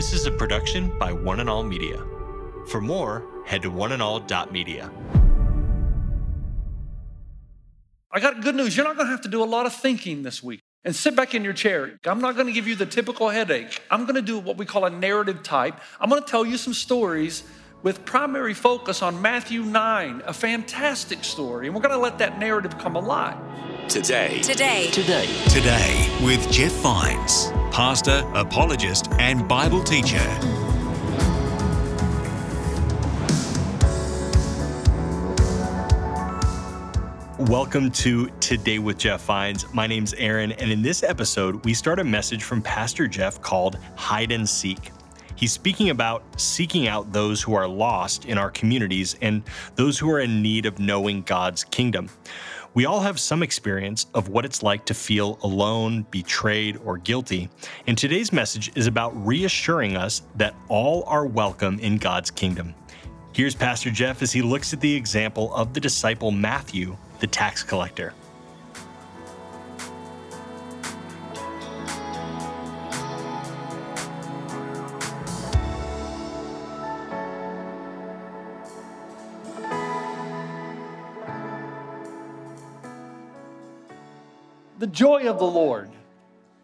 This is a production by One and All Media. For more, head to oneandall.media. I got good news. You're not going to have to do a lot of thinking this week. And sit back in your chair. I'm not going to give you the typical headache. I'm going to do what we call a narrative type. I'm going to tell you some stories with primary focus on Matthew 9, a fantastic story. And we're going to let that narrative come alive. Today. Today. Today. Today with Jeff Vines, pastor, apologist, and Bible teacher. Welcome to Today with Jeff Vines. My name's Aaron, and in this episode, we start a message from Pastor Jeff called Hide and Seek. He's speaking about seeking out those who are lost in our communities and those who are in need of knowing God's kingdom. We all have some experience of what it's like to feel alone, betrayed, or guilty, and today's message is about reassuring us that all are welcome in God's kingdom. Here's Pastor Jeff as he looks at the example of the disciple Matthew, the tax collector. Joy of the Lord.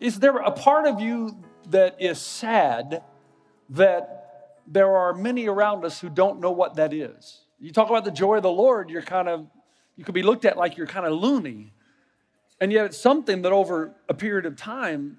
Is there a part of you that is sad that there are many around us who don't know what that is? You talk about the joy of the Lord, you're kind of, you could be looked at like you're kind of loony. And yet it's something that over a period of time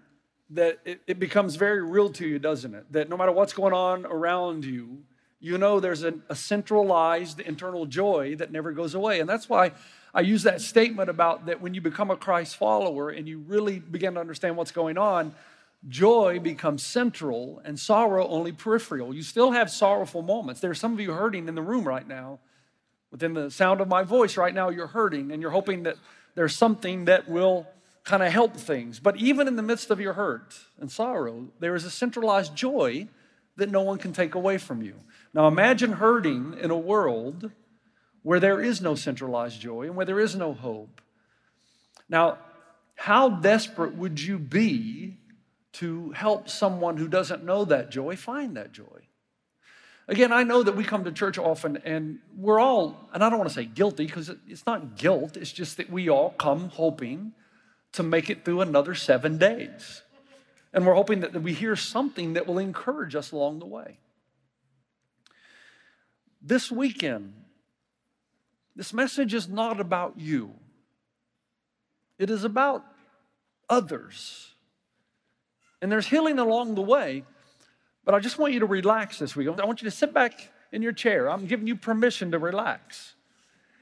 that it, it becomes very real to you, doesn't it? That no matter what's going on around you, you know there's a, a centralized internal joy that never goes away. And that's why I use that statement about that when you become a Christ follower and you really begin to understand what's going on, joy becomes central and sorrow only peripheral. You still have sorrowful moments. There are some of you hurting in the room right now. Within the sound of my voice right now, you're hurting and you're hoping that there's something that will kind of help things. But even in the midst of your hurt and sorrow, there is a centralized joy that no one can take away from you. Now imagine hurting in a world where there is no centralized joy and where there is no hope. Now, how desperate would you be to help someone who doesn't know that joy find that joy? Again, I know that we come to church often and we're all, and I don't want to say guilty because it's not guilt, it's just that we all come hoping to make it through another seven days. And we're hoping that we hear something that will encourage us along the way. This weekend, this message is not about you, it is about others. And there's healing along the way, but I just want you to relax this week. I want you to sit back in your chair. I'm giving you permission to relax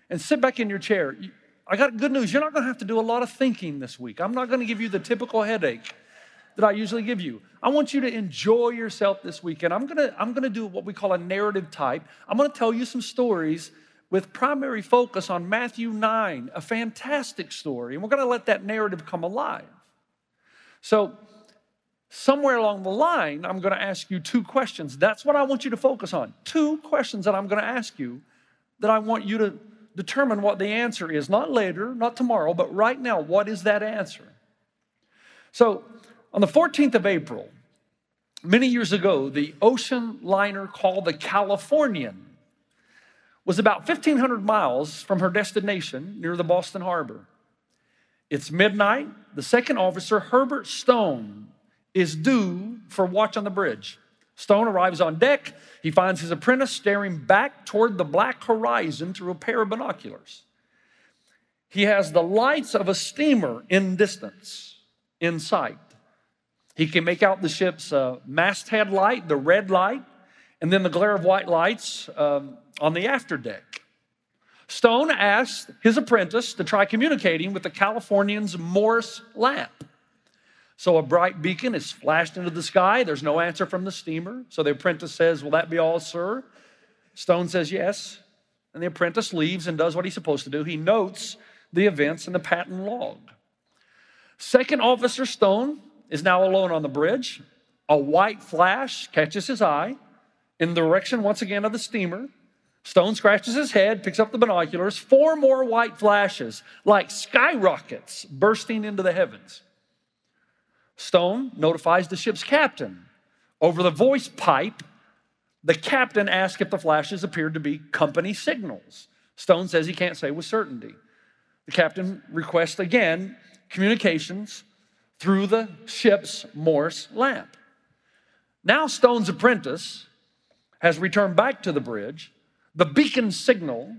and sit back in your chair. I got good news. You're not going to have to do a lot of thinking this week. I'm not going to give you the typical headache that I usually give you. I want you to enjoy yourself this weekend. I'm going to I'm going to do what we call a narrative type. I'm going to tell you some stories with primary focus on Matthew 9, a fantastic story, and we're going to let that narrative come alive. So, somewhere along the line, I'm going to ask you two questions. That's what I want you to focus on. Two questions that I'm going to ask you that I want you to determine what the answer is. Not later, not tomorrow, but right now, what is that answer? So, on the 14th of April, many years ago, the ocean liner called the Californian was about 1,500 miles from her destination near the Boston Harbor. It's midnight. The second officer, Herbert Stone, is due for watch on the bridge. Stone arrives on deck. He finds his apprentice staring back toward the black horizon through a pair of binoculars. He has the lights of a steamer in distance, in sight. He can make out the ship's uh, masthead light, the red light, and then the glare of white lights um, on the afterdeck. Stone asked his apprentice to try communicating with the Californian's Morse lamp. So a bright beacon is flashed into the sky. There's no answer from the steamer. So the apprentice says, Will that be all, sir? Stone says, Yes. And the apprentice leaves and does what he's supposed to do. He notes the events in the patent log. Second Officer Stone is now alone on the bridge. A white flash catches his eye in the direction once again of the steamer. Stone scratches his head, picks up the binoculars. Four more white flashes, like skyrockets, bursting into the heavens. Stone notifies the ship's captain, Over the voice pipe, the captain asks if the flashes appeared to be company signals. Stone says he can't say with certainty. The captain requests again communications through the ship's Morse lamp. Now, Stone's apprentice has returned back to the bridge. The beacon signal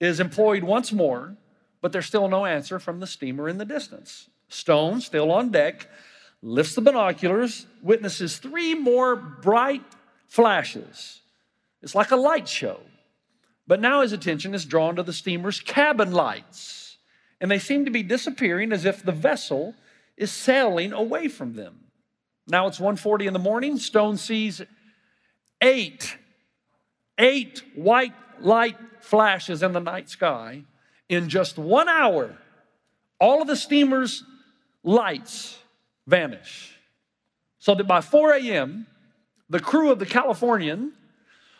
is employed once more, but there's still no answer from the steamer in the distance. Stone, still on deck, lifts the binoculars, witnesses three more bright flashes. It's like a light show. But now his attention is drawn to the steamer's cabin lights, and they seem to be disappearing as if the vessel is sailing away from them. Now it's 1:40 in the morning. Stone sees eight, eight white light flashes in the night sky in just one hour. All of the steamer's lights vanish. So that by 4 a.m., the crew of the Californian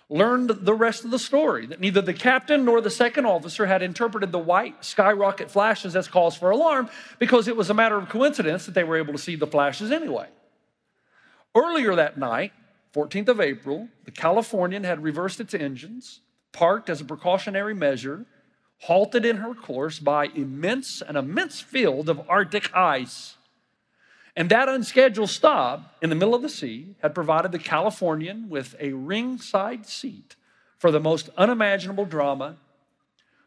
learned the rest of the story that neither the captain nor the second officer had interpreted the white skyrocket flashes as cause for alarm because it was a matter of coincidence that they were able to see the flashes anyway. Earlier that night, 14th of April, the Californian had reversed its engines, parked as a precautionary measure, halted in her course by immense an immense field of Arctic ice. And that unscheduled stop in the middle of the sea had provided the Californian with a ringside seat for the most unimaginable drama.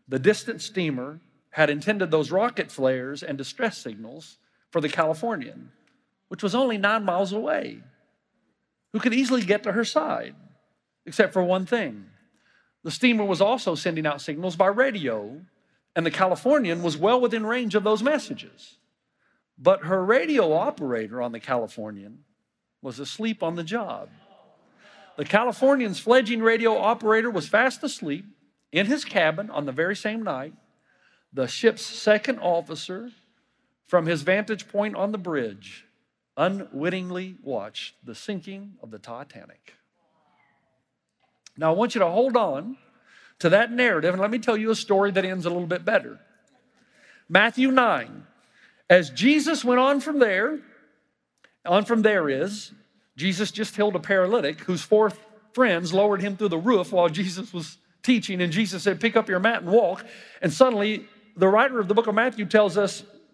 The distant steamer had intended those rocket flares and distress signals for the Californian, which was only nine miles away, who could easily get to her side, except for one thing. The steamer was also sending out signals by radio, and the Californian was well within range of those messages. But her radio operator on the Californian was asleep on the job. The Californian's fledgling radio operator was fast asleep in his cabin on the very same night. The ship's second officer, from his vantage point on the bridge, unwittingly watched the sinking of the Titanic. Now, I want you to hold on to that narrative, and let me tell you a story that ends a little bit better. Matthew 9, as Jesus went on from there, on from there is, Jesus just healed a paralytic whose four friends lowered him through the roof while Jesus was teaching, and Jesus said, Pick up your mat and walk. And suddenly, the writer of the book of Matthew tells us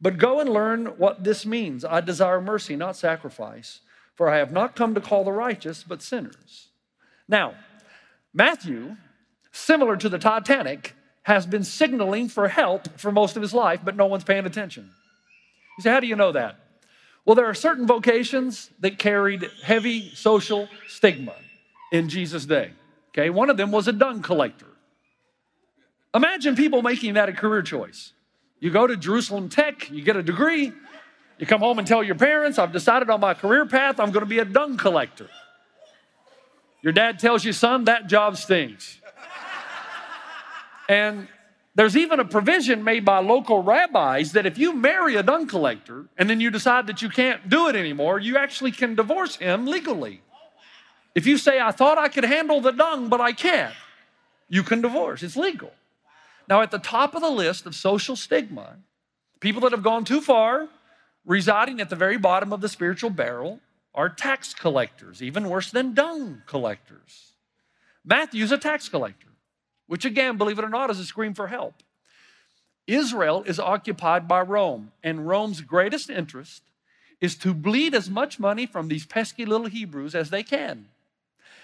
But go and learn what this means. I desire mercy, not sacrifice, for I have not come to call the righteous, but sinners. Now, Matthew, similar to the Titanic, has been signaling for help for most of his life, but no one's paying attention. You say, how do you know that? Well, there are certain vocations that carried heavy social stigma in Jesus' day. Okay, one of them was a dung collector. Imagine people making that a career choice. You go to Jerusalem Tech, you get a degree, you come home and tell your parents, I've decided on my career path, I'm going to be a dung collector. Your dad tells you, son, that job stinks. And there's even a provision made by local rabbis that if you marry a dung collector and then you decide that you can't do it anymore, you actually can divorce him legally. If you say, I thought I could handle the dung, but I can't, you can divorce. It's legal. Now, at the top of the list of social stigma, people that have gone too far, residing at the very bottom of the spiritual barrel, are tax collectors, even worse than dung collectors. Matthew's a tax collector which again, believe it or not, is a scream for help. Israel is occupied by Rome, and Rome's greatest interest is to bleed as much money from these pesky little Hebrews as they can.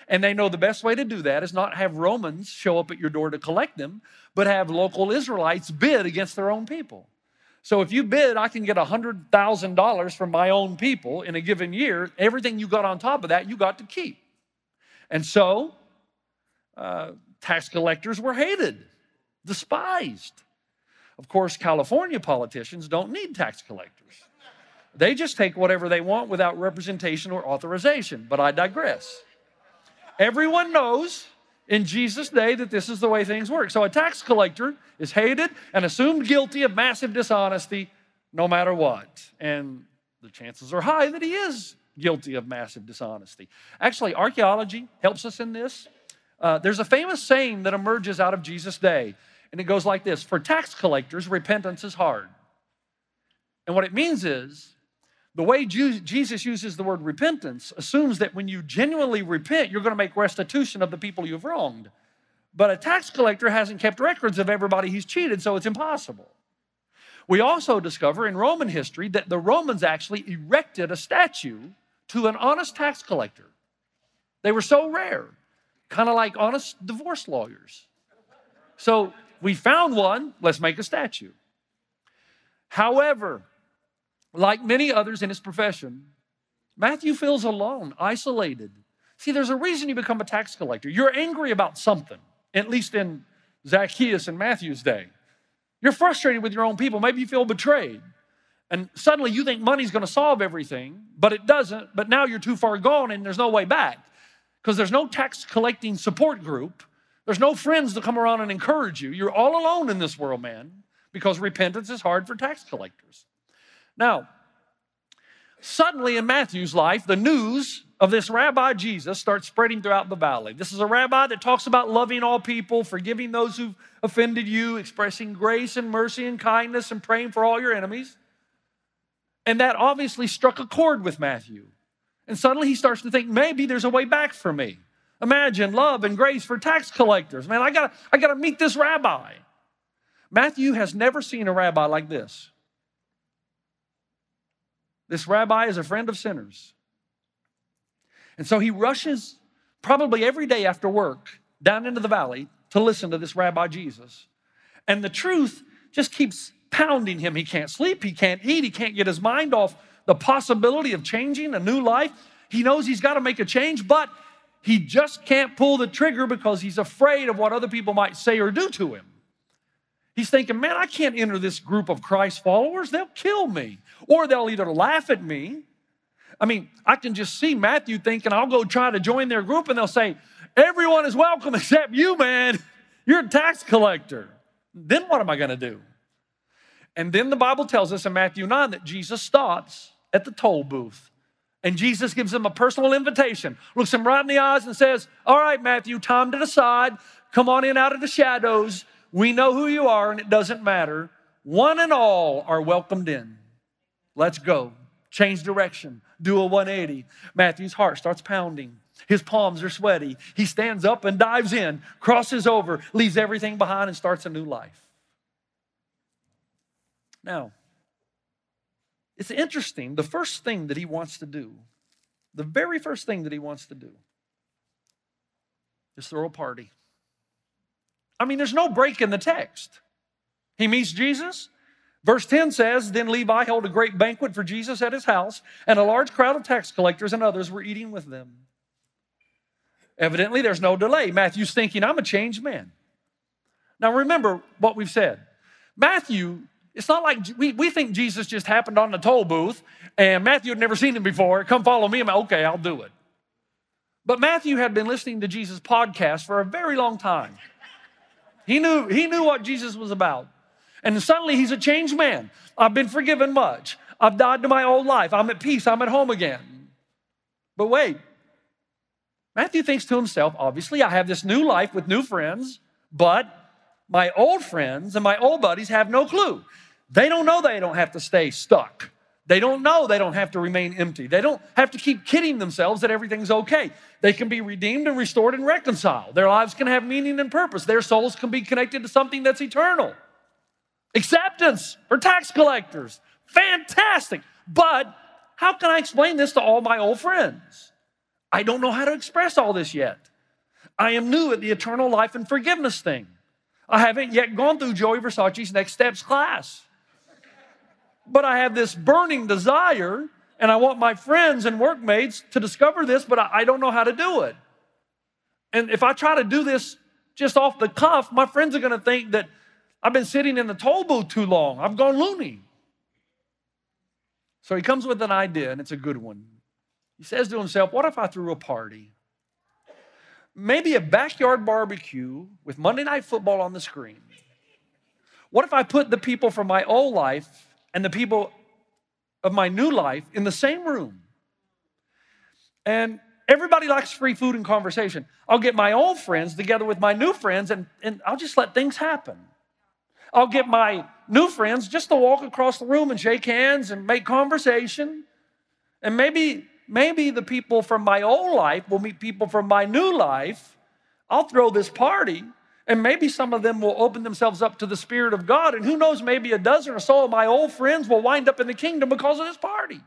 And they know the best way to do that is not have Romans show up at your door to collect them, but have local Israelites bid against their own people. So if you bid, I can get $100,000 from my own people in a given year. Everything you got on top of that, you got to keep. And so, uh, tax collectors were hated, despised. Of course, California politicians don't need tax collectors. They just take whatever they want without representation or authorization, but I digress. Everyone knows in Jesus' day that this is the way things work. So a tax collector is hated and assumed guilty of massive dishonesty no matter what. And the chances are high that he is guilty of massive dishonesty. Actually, archaeology helps us in this. Uh, there's a famous saying that emerges out of Jesus' day, and it goes like this For tax collectors, repentance is hard. And what it means is, the way Jesus uses the word repentance assumes that when you genuinely repent, you're going to make restitution of the people you've wronged. But a tax collector hasn't kept records of everybody he's cheated, so it's impossible. We also discover in Roman history that the Romans actually erected a statue to an honest tax collector. They were so rare, kind of like honest divorce lawyers. So we found one, let's make a statue. However, like many others in his profession, Matthew feels alone, isolated. See, there's a reason you become a tax collector. You're angry about something, at least in Zacchaeus and Matthew's day. You're frustrated with your own people. Maybe you feel betrayed. And suddenly you think money's going to solve everything, but it doesn't. But now you're too far gone and there's no way back because there's no tax collecting support group. There's no friends to come around and encourage you. You're all alone in this world, man, because repentance is hard for tax collectors. Now, suddenly in Matthew's life, the news of this rabbi Jesus starts spreading throughout the valley. This is a rabbi that talks about loving all people, forgiving those who've offended you, expressing grace and mercy and kindness, and praying for all your enemies. And that obviously struck a chord with Matthew. And suddenly he starts to think, maybe there's a way back for me. Imagine love and grace for tax collectors. Man, I gotta, I gotta meet this rabbi. Matthew has never seen a rabbi like this. This rabbi is a friend of sinners. And so he rushes probably every day after work down into the valley to listen to this rabbi Jesus. And the truth just keeps pounding him. He can't sleep, he can't eat, he can't get his mind off the possibility of changing a new life. He knows he's got to make a change, but he just can't pull the trigger because he's afraid of what other people might say or do to him. He's thinking, man, I can't enter this group of Christ followers. They'll kill me, or they'll either laugh at me. I mean, I can just see Matthew thinking, I'll go try to join their group, and they'll say, Everyone is welcome except you, man. You're a tax collector. Then what am I going to do? And then the Bible tells us in Matthew 9 that Jesus stops at the toll booth. And Jesus gives him a personal invitation, looks him right in the eyes, and says, All right, Matthew, time to decide. Come on in out of the shadows. We know who you are, and it doesn't matter. One and all are welcomed in. Let's go. Change direction. Do a 180. Matthew's heart starts pounding. His palms are sweaty. He stands up and dives in, crosses over, leaves everything behind, and starts a new life. Now, it's interesting. The first thing that he wants to do, the very first thing that he wants to do, is throw a party. I mean, there's no break in the text. He meets Jesus. Verse 10 says, Then Levi held a great banquet for Jesus at his house, and a large crowd of tax collectors and others were eating with them. Evidently, there's no delay. Matthew's thinking, I'm a changed man. Now, remember what we've said. Matthew, it's not like we, we think Jesus just happened on the toll booth and Matthew had never seen him before. Come follow me. I'm okay, I'll do it. But Matthew had been listening to Jesus' podcast for a very long time. He knew, he knew what Jesus was about. And suddenly he's a changed man. I've been forgiven much. I've died to my old life. I'm at peace. I'm at home again. But wait, Matthew thinks to himself, obviously, I have this new life with new friends, but my old friends and my old buddies have no clue. They don't know they don't have to stay stuck. They don't know they don't have to remain empty. They don't have to keep kidding themselves that everything's okay. They can be redeemed and restored and reconciled. Their lives can have meaning and purpose. Their souls can be connected to something that's eternal. Acceptance for tax collectors. Fantastic. But how can I explain this to all my old friends? I don't know how to express all this yet. I am new at the eternal life and forgiveness thing. I haven't yet gone through Joey Versace's Next Steps class but I have this burning desire, and I want my friends and workmates to discover this, but I, don't know how to do it. And if I try to do this just off the cuff, my friends are going to think that I've been sitting in the toll booth too long. I've gone loony. So he comes with an idea, and it's a good one. He says to himself, What if I threw a party? maybe a backyard barbecue with Monday Night Football on the screen. What if I put the people from my old life and the people of my new life in the same room? And everybody likes free food and conversation. I'll get my old friends together with my new friends and, and I'll just let things happen. I'll get my new friends just to walk across the room and shake hands and make conversation. And maybe, maybe the people from my old life will meet people from my new life. I'll throw this party, and maybe some of them will open themselves up to the Spirit of God. And who knows, maybe a dozen or so of my old friends will wind up in the kingdom because of this party.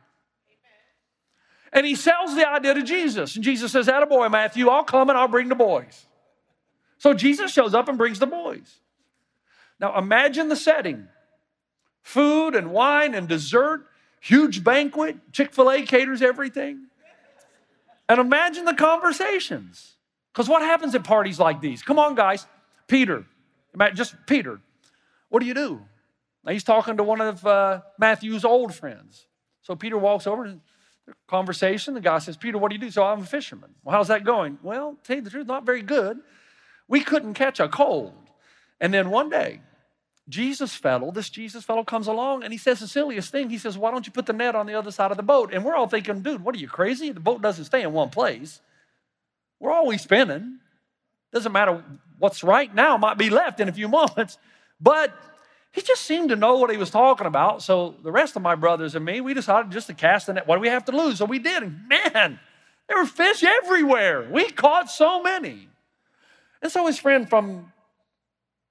And he sells the idea to Jesus. And Jesus says, Attaboy, Matthew, I'll come and I'll bring the boys. So Jesus shows up and brings the boys. Now imagine the setting food and wine and dessert, huge banquet, Chick fil A caters everything. And imagine the conversations. Because what happens at parties like these? Come on, guys. Peter, just Peter, what do you do? Now he's talking to one of uh, Matthew's old friends. So Peter walks over and conversation. The guy says, Peter, what do you do? So I'm a fisherman. Well, how's that going? Well, tell you the truth, not very good. We couldn't catch a cold. And then one day, Jesus fellow, this Jesus fellow comes along and he says the silliest thing. He says, Why don't you put the net on the other side of the boat? And we're all thinking, Dude, what are you crazy? The boat doesn't stay in one place. We're always spinning. Doesn't matter what's right now, might be left in a few moments. But he just seemed to know what he was talking about. So the rest of my brothers and me, we decided just to cast the net. What do we have to lose? So we did. And man, there were fish everywhere. We caught so many. And so his friend from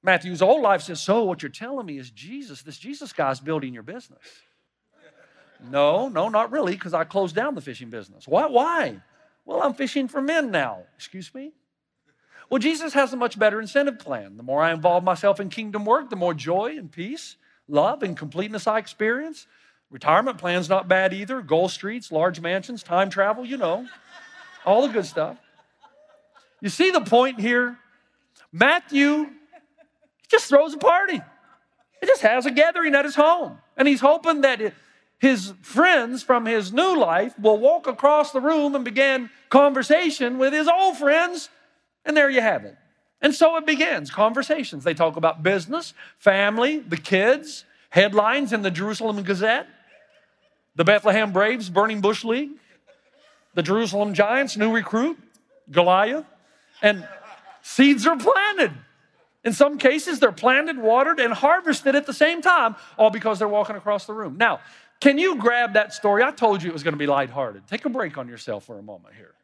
Matthew's old life says, So what you're telling me is Jesus, this Jesus guy's building your business. No, no, not really, because I closed down the fishing business. Why? Why? Well, I'm fishing for men now. Excuse me? Well, Jesus has a much better incentive plan. The more I involve myself in kingdom work, the more joy and peace, love, and completeness I experience. Retirement plan's not bad either. Gold streets, large mansions, time travel, you know, all the good stuff. You see the point here? Matthew just throws a party. He just has a gathering at his home. And he's hoping that his friends from his new life will walk across the room and begin conversation with his old friends. And there you have it. And so it begins conversations. They talk about business, family, the kids, headlines in the Jerusalem Gazette, the Bethlehem Braves Burning Bush League, the Jerusalem Giants new recruit, Goliath, and seeds are planted. In some cases, they're planted, watered, and harvested at the same time, all because they're walking across the room. Now, can you grab that story? I told you it was going to be lighthearted. Take a break on yourself for a moment here.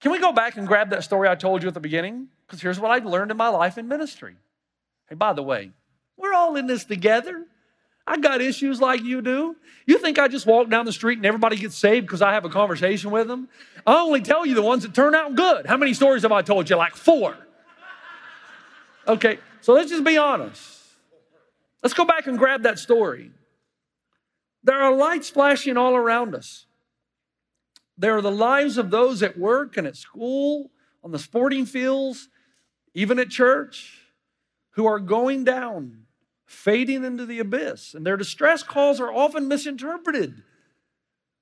Can we go back and grab that story I told you at the beginning? Because here's what I learned in my life in ministry. Hey, by the way, we're all in this together. I got issues like you do. You think I just walk down the street and everybody gets saved because I have a conversation with them? I only tell you the ones that turn out good. How many stories have I told you? Like four. Okay, so let's just be honest. Let's go back and grab that story. There are lights flashing all around us. There are the lives of those at work and at school, on the sporting fields, even at church, who are going down, fading into the abyss. And their distress calls are often misinterpreted.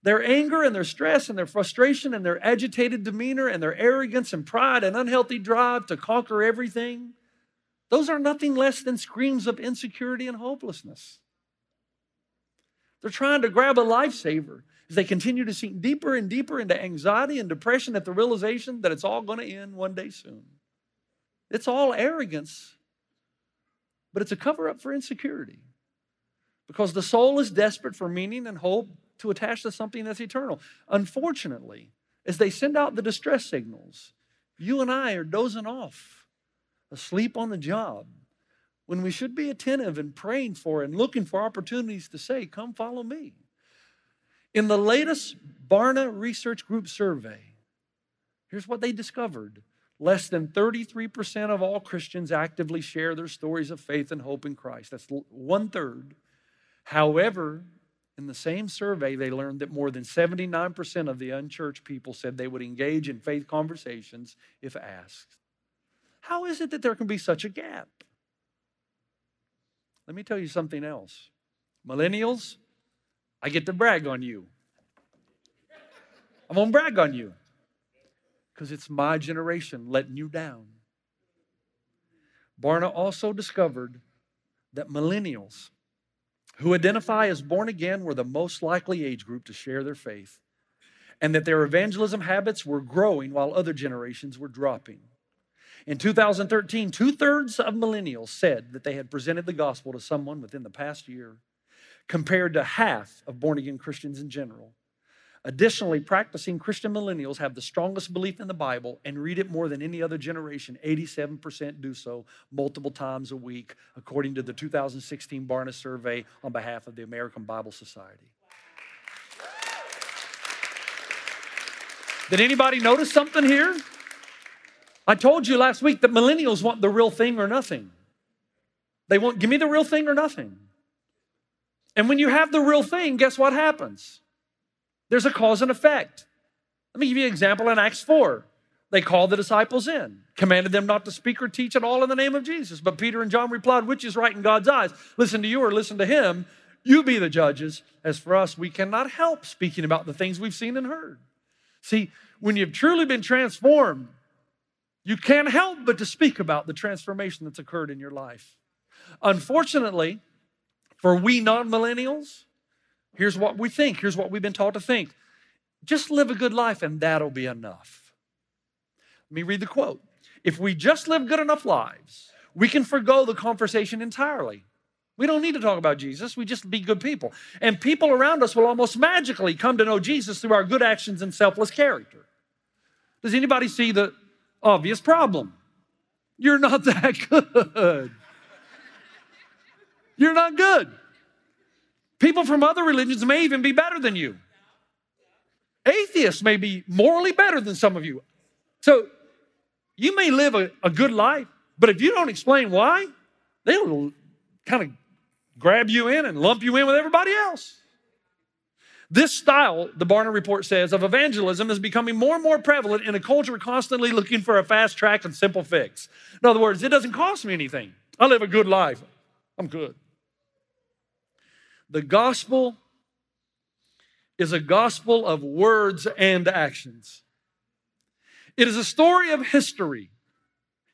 Their anger and their stress and their frustration and their agitated demeanor and their arrogance and pride and unhealthy drive to conquer everything those are nothing less than screams of insecurity and hopelessness. They're trying to grab a lifesaver as they continue to sink deeper and deeper into anxiety and depression at the realization that it's all going to end one day soon. It's all arrogance, but it's a cover up for insecurity because the soul is desperate for meaning and hope to attach to something that's eternal. Unfortunately, as they send out the distress signals, you and I are dozing off asleep on the job, when we should be attentive and praying for and looking for opportunities to say, Come follow me. In the latest Barna Research Group survey, here's what they discovered less than 33% of all Christians actively share their stories of faith and hope in Christ. That's one third. However, in the same survey, they learned that more than 79% of the unchurched people said they would engage in faith conversations if asked. How is it that there can be such a gap? Let me tell you something else. Millennials, I get to brag on you. I'm going to brag on you. because it's my generation letting you down. Barna also discovered that millennials who identify as born again were the most likely age group to share their faith, and that their evangelism habits were growing while other generations were dropping. In 2013, two thirds of millennials said that they had presented the gospel to someone within the past year, compared to half of born again Christians in general. Additionally, practicing Christian millennials have the strongest belief in the Bible and read it more than any other generation. 87% do so multiple times a week, according to the 2016 Barna survey on behalf of the American Bible Society. Did anybody notice something here? I told you last week that millennials want the real thing or nothing. They want, give me the real thing or nothing. And when you have the real thing, guess what happens? There's a cause and effect. Let me give you an example in Acts 4. They called the disciples in, commanded them not to speak or teach at all in the name of Jesus. But Peter and John replied, Which is right in God's eyes? Listen to you or listen to him. You be the judges. As for us, we cannot help speaking about the things we've seen and heard. See, when you've truly been transformed, you can't help but to speak about the transformation that's occurred in your life. Unfortunately, for we non millennials, Here's what we think. Here's what we've been taught to think. Just live a good life and that'll be enough. Let me read the quote. If we just live good enough lives, we can forego the conversation entirely. We don't need to talk about Jesus. We just be good people. And people around us will almost magically come to know Jesus through our good actions and selfless character. Does anybody see the obvious problem? You're not that good. You're not good. People from other religions may even be better than you. Atheists may be morally better than some of you. So you may live a, a good life, but if you don't explain why, they'll kind of grab you in and lump you in with everybody else. This style, the Barna Report says, of evangelism is becoming more and more prevalent in a culture constantly looking for a fast track and simple fix. In other words, it doesn't cost me anything. I live a good life. I'm good. The gospel is a gospel of words and actions. It is a story of history,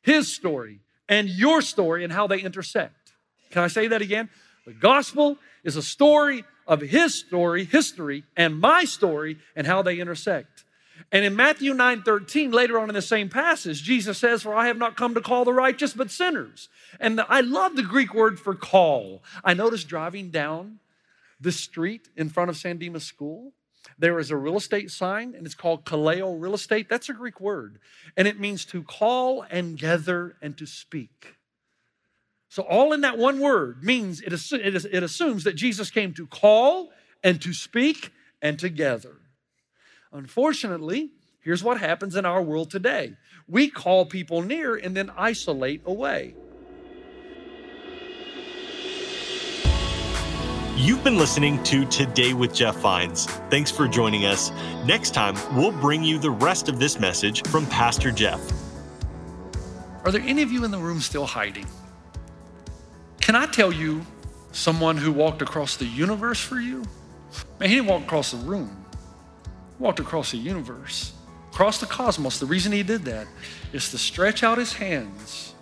his story, and your story, and how they intersect. Can I say that again? The gospel is a story of his story, history, and my story, and how they intersect. And in Matthew 9 13, later on in the same passage, Jesus says, For I have not come to call the righteous, but sinners. And I love the Greek word for call. I noticed driving down the street in front of San Dimas School, there is a real estate sign and it's called kaleo real estate. That's a Greek word. And it means to call and gather and to speak. So, all in that one word means it, it assumes that Jesus came to call and to speak and to gather. Unfortunately, here's what happens in our world today we call people near and then isolate away. You've been listening to Today with Jeff Vines. Thanks for joining us. Next time, we'll bring you the rest of this message from Pastor Jeff. Are there any of you in the room still hiding? Can I tell you someone who walked across the universe for you? Man, he didn't walk across the room, he walked across the universe, across the cosmos. The reason he did that is to stretch out his hands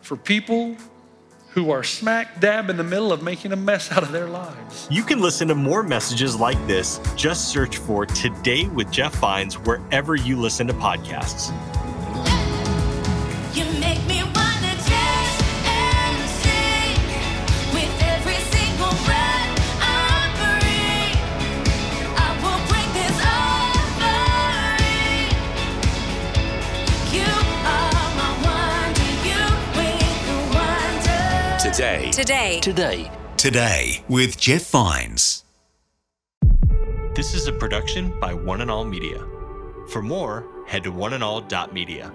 for people who are smack dab in the middle of making a mess out of their lives. You can listen to more messages like this. Just search for Today with Jeff Vines wherever you listen to podcasts. Today. Today. Today with Jeff Vines. This is a production by One and All Media. For more, head to oneandall.media.